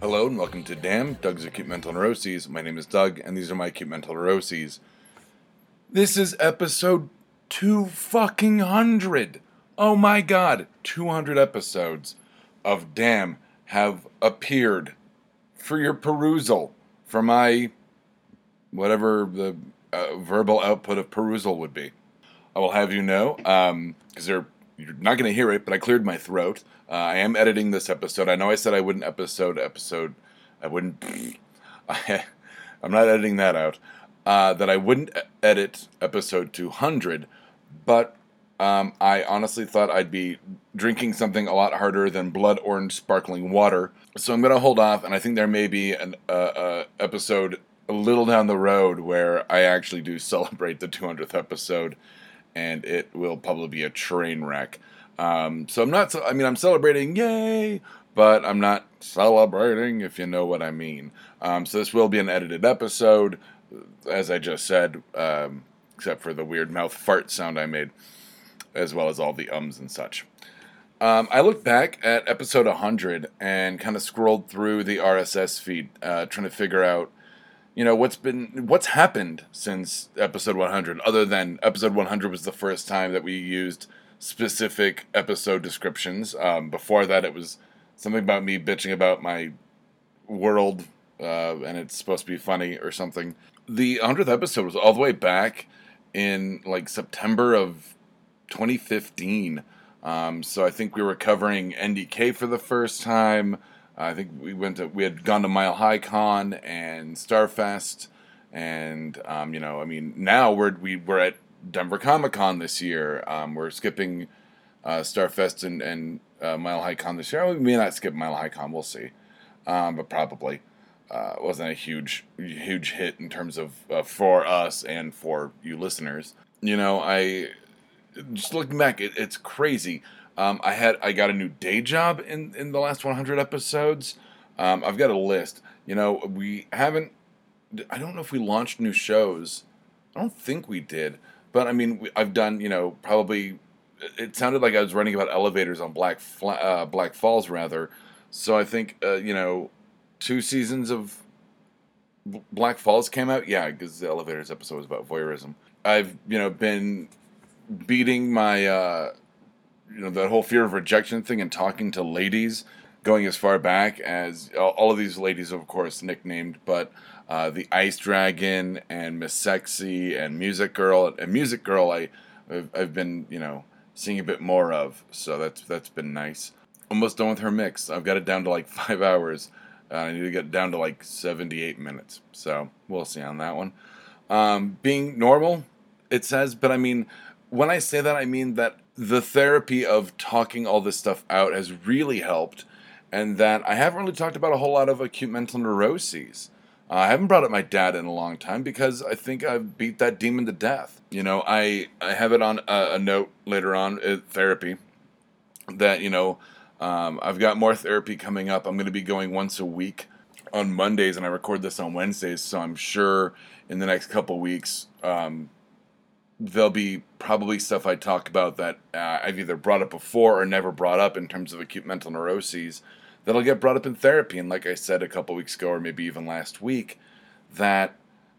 and welcome to Damn Doug's Acute Mental Neuroses. My name is Doug, and these are my acute mental neuroses. This is episode two fucking hundred. Oh my god, 200 episodes of Damn have appeared for your perusal, for my whatever the uh, verbal output of perusal would be. I will have you know, because they're you're not going to hear it, but I cleared my throat. Uh, I am editing this episode. I know I said I wouldn't episode episode. I wouldn't. I, I'm not editing that out. Uh, that I wouldn't edit episode 200, but um, I honestly thought I'd be drinking something a lot harder than blood orange sparkling water. So I'm going to hold off, and I think there may be an uh, uh, episode a little down the road where I actually do celebrate the 200th episode, and it will probably be a train wreck. Um, so I'm not. I mean, I'm celebrating, yay! But I'm not celebrating, if you know what I mean. Um, so this will be an edited episode, as I just said, um, except for the weird mouth fart sound I made, as well as all the ums and such. Um, I looked back at episode 100 and kind of scrolled through the RSS feed, uh, trying to figure out, you know, what's been what's happened since episode 100. Other than episode 100 was the first time that we used specific episode descriptions. Um, before that, it was something about me bitching about my world, uh, and it's supposed to be funny or something. The 100th episode was all the way back in like September of 2015. Um, so I think we were covering NDK for the first time. I think we went to we had gone to Mile High Con and Starfest, and um, you know, I mean, now we're we we're at Denver Comic Con this year. Um, we're skipping uh, Starfest and and uh, Mile High Con this year. We may not skip Mile High Con. We'll see, um, but probably uh, wasn't a huge huge hit in terms of uh, for us and for you listeners. You know, I just looking back, it, it's crazy. Um, I had I got a new day job in in the last 100 episodes. Um, I've got a list. You know, we haven't. I don't know if we launched new shows. I don't think we did. But I mean, we- I've done. You know, probably. It sounded like I was running about elevators on Black Fla- uh, Black Falls rather. So I think uh, you know, two seasons of Black Falls came out. Yeah, because the elevators episode was about voyeurism. I've you know been beating my uh, you know that whole fear of rejection thing and talking to ladies going as far back as all of these ladies of course nicknamed but uh, the ice dragon and miss sexy and music girl and music girl I I've, I've been you know seeing a bit more of so that's that's been nice. Almost done with her mix. I've got it down to like five hours. Uh, I need to get down to like 78 minutes so we'll see on that one. Um, being normal it says but I mean when I say that, I mean that the therapy of talking all this stuff out has really helped, and that I haven't really talked about a whole lot of acute mental neuroses. Uh, I haven't brought up my dad in a long time because I think I've beat that demon to death. You know, I, I have it on a, a note later on at therapy that, you know, um, I've got more therapy coming up. I'm going to be going once a week on Mondays, and I record this on Wednesdays, so I'm sure in the next couple weeks, um, there'll be probably stuff I talk about that uh, I've either brought up before or never brought up in terms of acute mental neuroses that'll get brought up in therapy. And like I said a couple weeks ago, or maybe even last week, that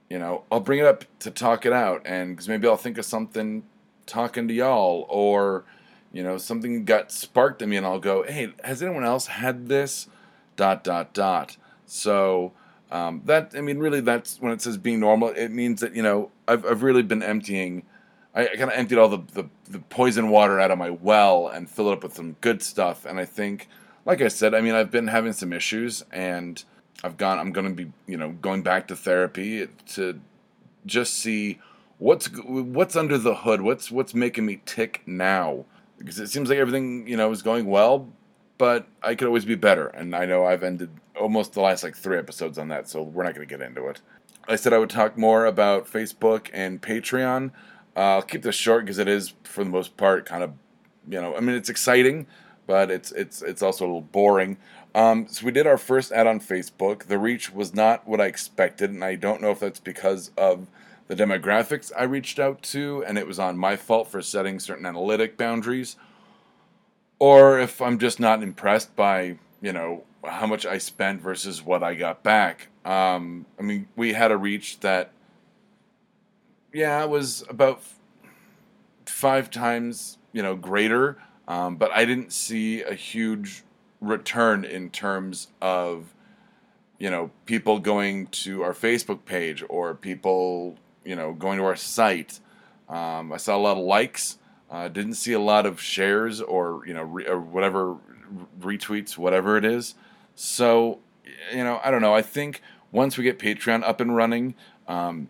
you know I'll bring it up to talk it out, and because maybe I'll think of something talking to y'all, or you know something got sparked in me, and I'll go, hey, has anyone else had this? Dot dot dot. So. Um, that I mean, really, that's when it says being normal. It means that you know I've I've really been emptying. I, kind of emptied all the, the the poison water out of my well and filled it up with some good stuff. And I think, like I said, I mean, I've been having some issues, and I've gone. I'm going to be you know going back to therapy to just see what's what's under the hood. What's what's making me tick now? Because it seems like everything you know is going well, but I could always be better. And I know I've ended almost the last like three episodes on that, so we're not going to get into it. I said I would talk more about Facebook and Patreon. Uh, I'll keep this short because it is, for the most part, kind of, you know, I mean, it's exciting, but it's it's it's also a little boring. Um, so we did our first ad on Facebook. The reach was not what I expected, and I don't know if that's because of the demographics I reached out to, and it was on my fault for setting certain analytic boundaries, or if I'm just not impressed by you know how much I spent versus what I got back. Um, I mean, we had a reach that, yeah, it was about five times, you know, greater, um, but I didn't see a huge return in terms of, you know, people going to our Facebook page or people, you know, going to our site. Um, I saw a lot of likes. Uh, didn't see a lot of shares or you know re- or whatever retweets, whatever it is. So, you know, I don't know. I think once we get Patreon up and running, um,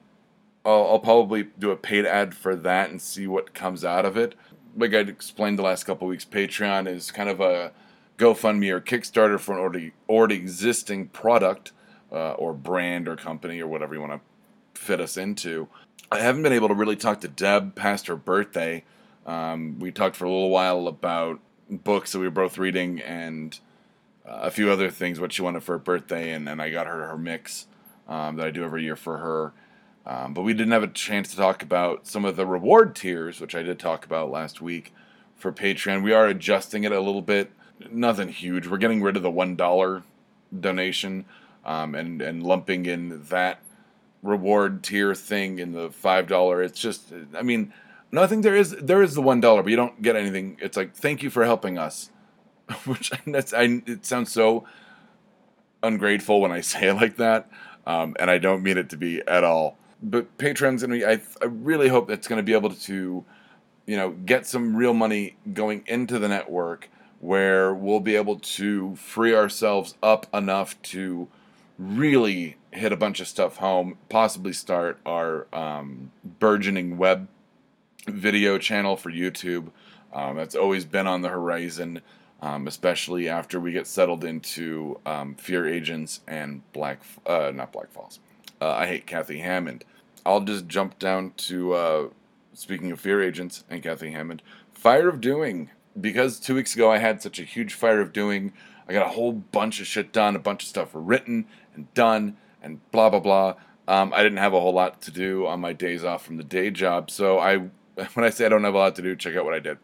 I'll, I'll, probably do a paid ad for that and see what comes out of it. Like I explained the last couple weeks, Patreon is kind of a GoFundMe or Kickstarter for an already already existing product uh, or brand or company or whatever you want to fit us into. I haven't been able to really talk to Deb past her birthday. Um, we talked for a little while about books that we were both reading and uh, a few other things, what she wanted for her birthday, and then I got her her mix um, that I do every year for her. Um, but we didn't have a chance to talk about some of the reward tiers, which I did talk about last week for Patreon. We are adjusting it a little bit. Nothing huge. We're getting rid of the one dollar donation um, and and lumping in that reward tier thing in the five dollar. It's just, I mean, nothing. There is there is the one dollar, but you don't get anything. It's like thank you for helping us, which that's I. It sounds so ungrateful when I say it like that, um, and I don't mean it to be at all. But Patreon's gonna be. I I really hope it's gonna be able to, you know, get some real money going into the network where we'll be able to free ourselves up enough to really hit a bunch of stuff home, possibly start our um, burgeoning web video channel for YouTube. Um, that's always been on the horizon, um, especially after we get settled into um, Fear Agents and Black, uh, not Black Falls. Uh, I hate Kathy Hammond. I'll just jump down to uh, speaking of Fear Agents and Kathy Hammond. Fire of Doing. Because two weeks ago I had such a huge Fire of Doing, I got a whole bunch of shit done, a bunch of stuff written and done, and blah blah blah. Um, I didn't have a whole lot to do on my days off from the day job, so I when I say I don't have a lot to do, check out what I did.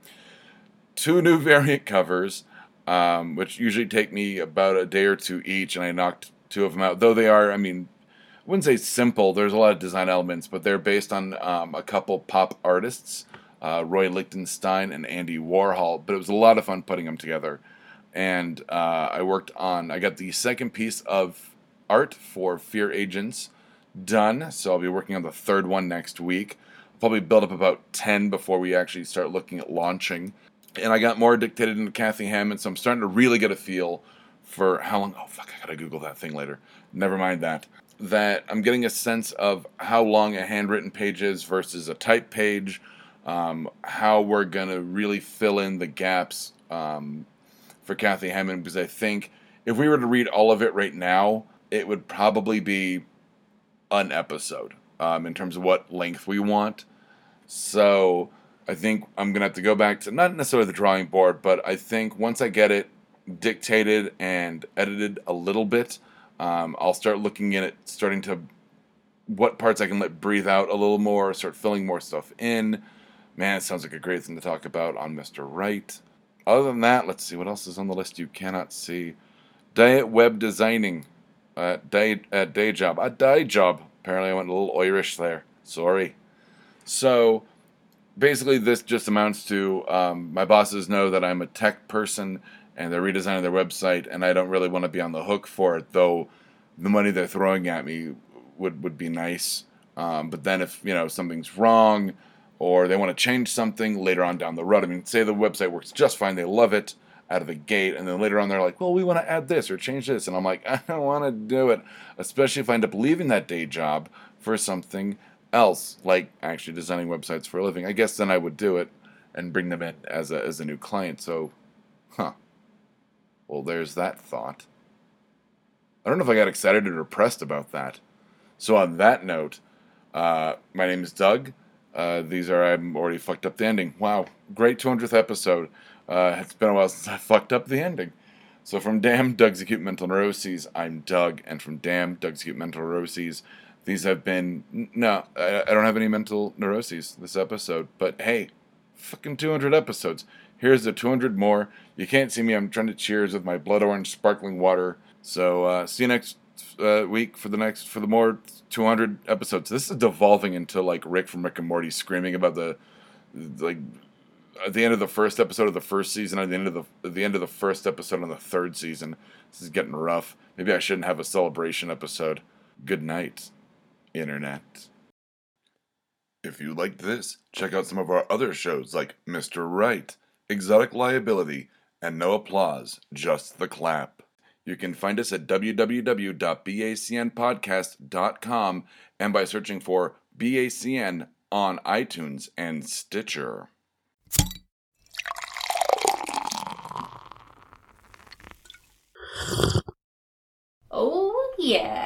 Two new variant covers, um, which usually take me about a day or two each, and I knocked two of them out. Though they are, I mean, I wouldn't say simple. There's a lot of design elements, but they're based on um, a couple pop artists, uh, Roy Lichtenstein and Andy Warhol. But it was a lot of fun putting them together. And uh, I worked on. I got the second piece of art for Fear Agents done, so I'll be working on the third one next week. I'll probably build up about 10 before we actually start looking at launching. And I got more dictated into Kathy Hammond, so I'm starting to really get a feel for how long. Oh, fuck, I gotta Google that thing later. Never mind that. That I'm getting a sense of how long a handwritten page is versus a type page, um, how we're gonna really fill in the gaps um, for Kathy Hammond, because I think if we were to read all of it right now, it would probably be an episode um, in terms of what length we want. So I think I'm gonna have to go back to not necessarily the drawing board, but I think once I get it dictated and edited a little bit, um, I'll start looking at it, starting to what parts I can let breathe out a little more, start filling more stuff in. Man, it sounds like a great thing to talk about on Mr. Right. Other than that, let's see what else is on the list you cannot see. Diet web designing uh, day uh, day job. A day job. Apparently, I went a little Irish there. Sorry. So, basically, this just amounts to um, my bosses know that I'm a tech person and they're redesigning their website, and I don't really want to be on the hook for it. Though the money they're throwing at me would would be nice. Um, but then if you know something's wrong or they want to change something later on down the road, I mean, say the website works just fine, they love it out of the gate, and then later on they're like, well, we want to add this or change this, and I'm like, I don't want to do it, especially if I end up leaving that day job for something else, like actually designing websites for a living. I guess then I would do it and bring them in as a as a new client. So, huh. Well, there's that thought. I don't know if I got excited or depressed about that. So on that note, uh, my name is Doug. Uh, these are I'm already fucked up the ending. Wow, great 200th episode. Uh, it's been a while since I fucked up the ending. So from Damn Doug's Acute Mental Neuroses, I'm Doug, and from Damn Doug's Acute Mental Neuroses, these have been no, I, I don't have any mental neuroses this episode, but hey, Fucking 200 episodes. Here's the 200 more. You can't see me. I'm trying to cheers with my blood orange sparkling water. So uh, see you next uh, week for the next for the more 200 episodes. This is devolving into like Rick from Rick and Morty screaming about the like at the end of the first episode of the first season, at the end of the at the end of the first episode on the third season. This is getting rough. Maybe I shouldn't have a celebration episode. Good night, internet. If you liked this, check out some of our other shows like Mr. Right, Exotic Liability, and No Applause, Just the Clap. You can find us at www.bacnpodcast.com and by searching for BACN on iTunes and Stitcher. Oh, yeah.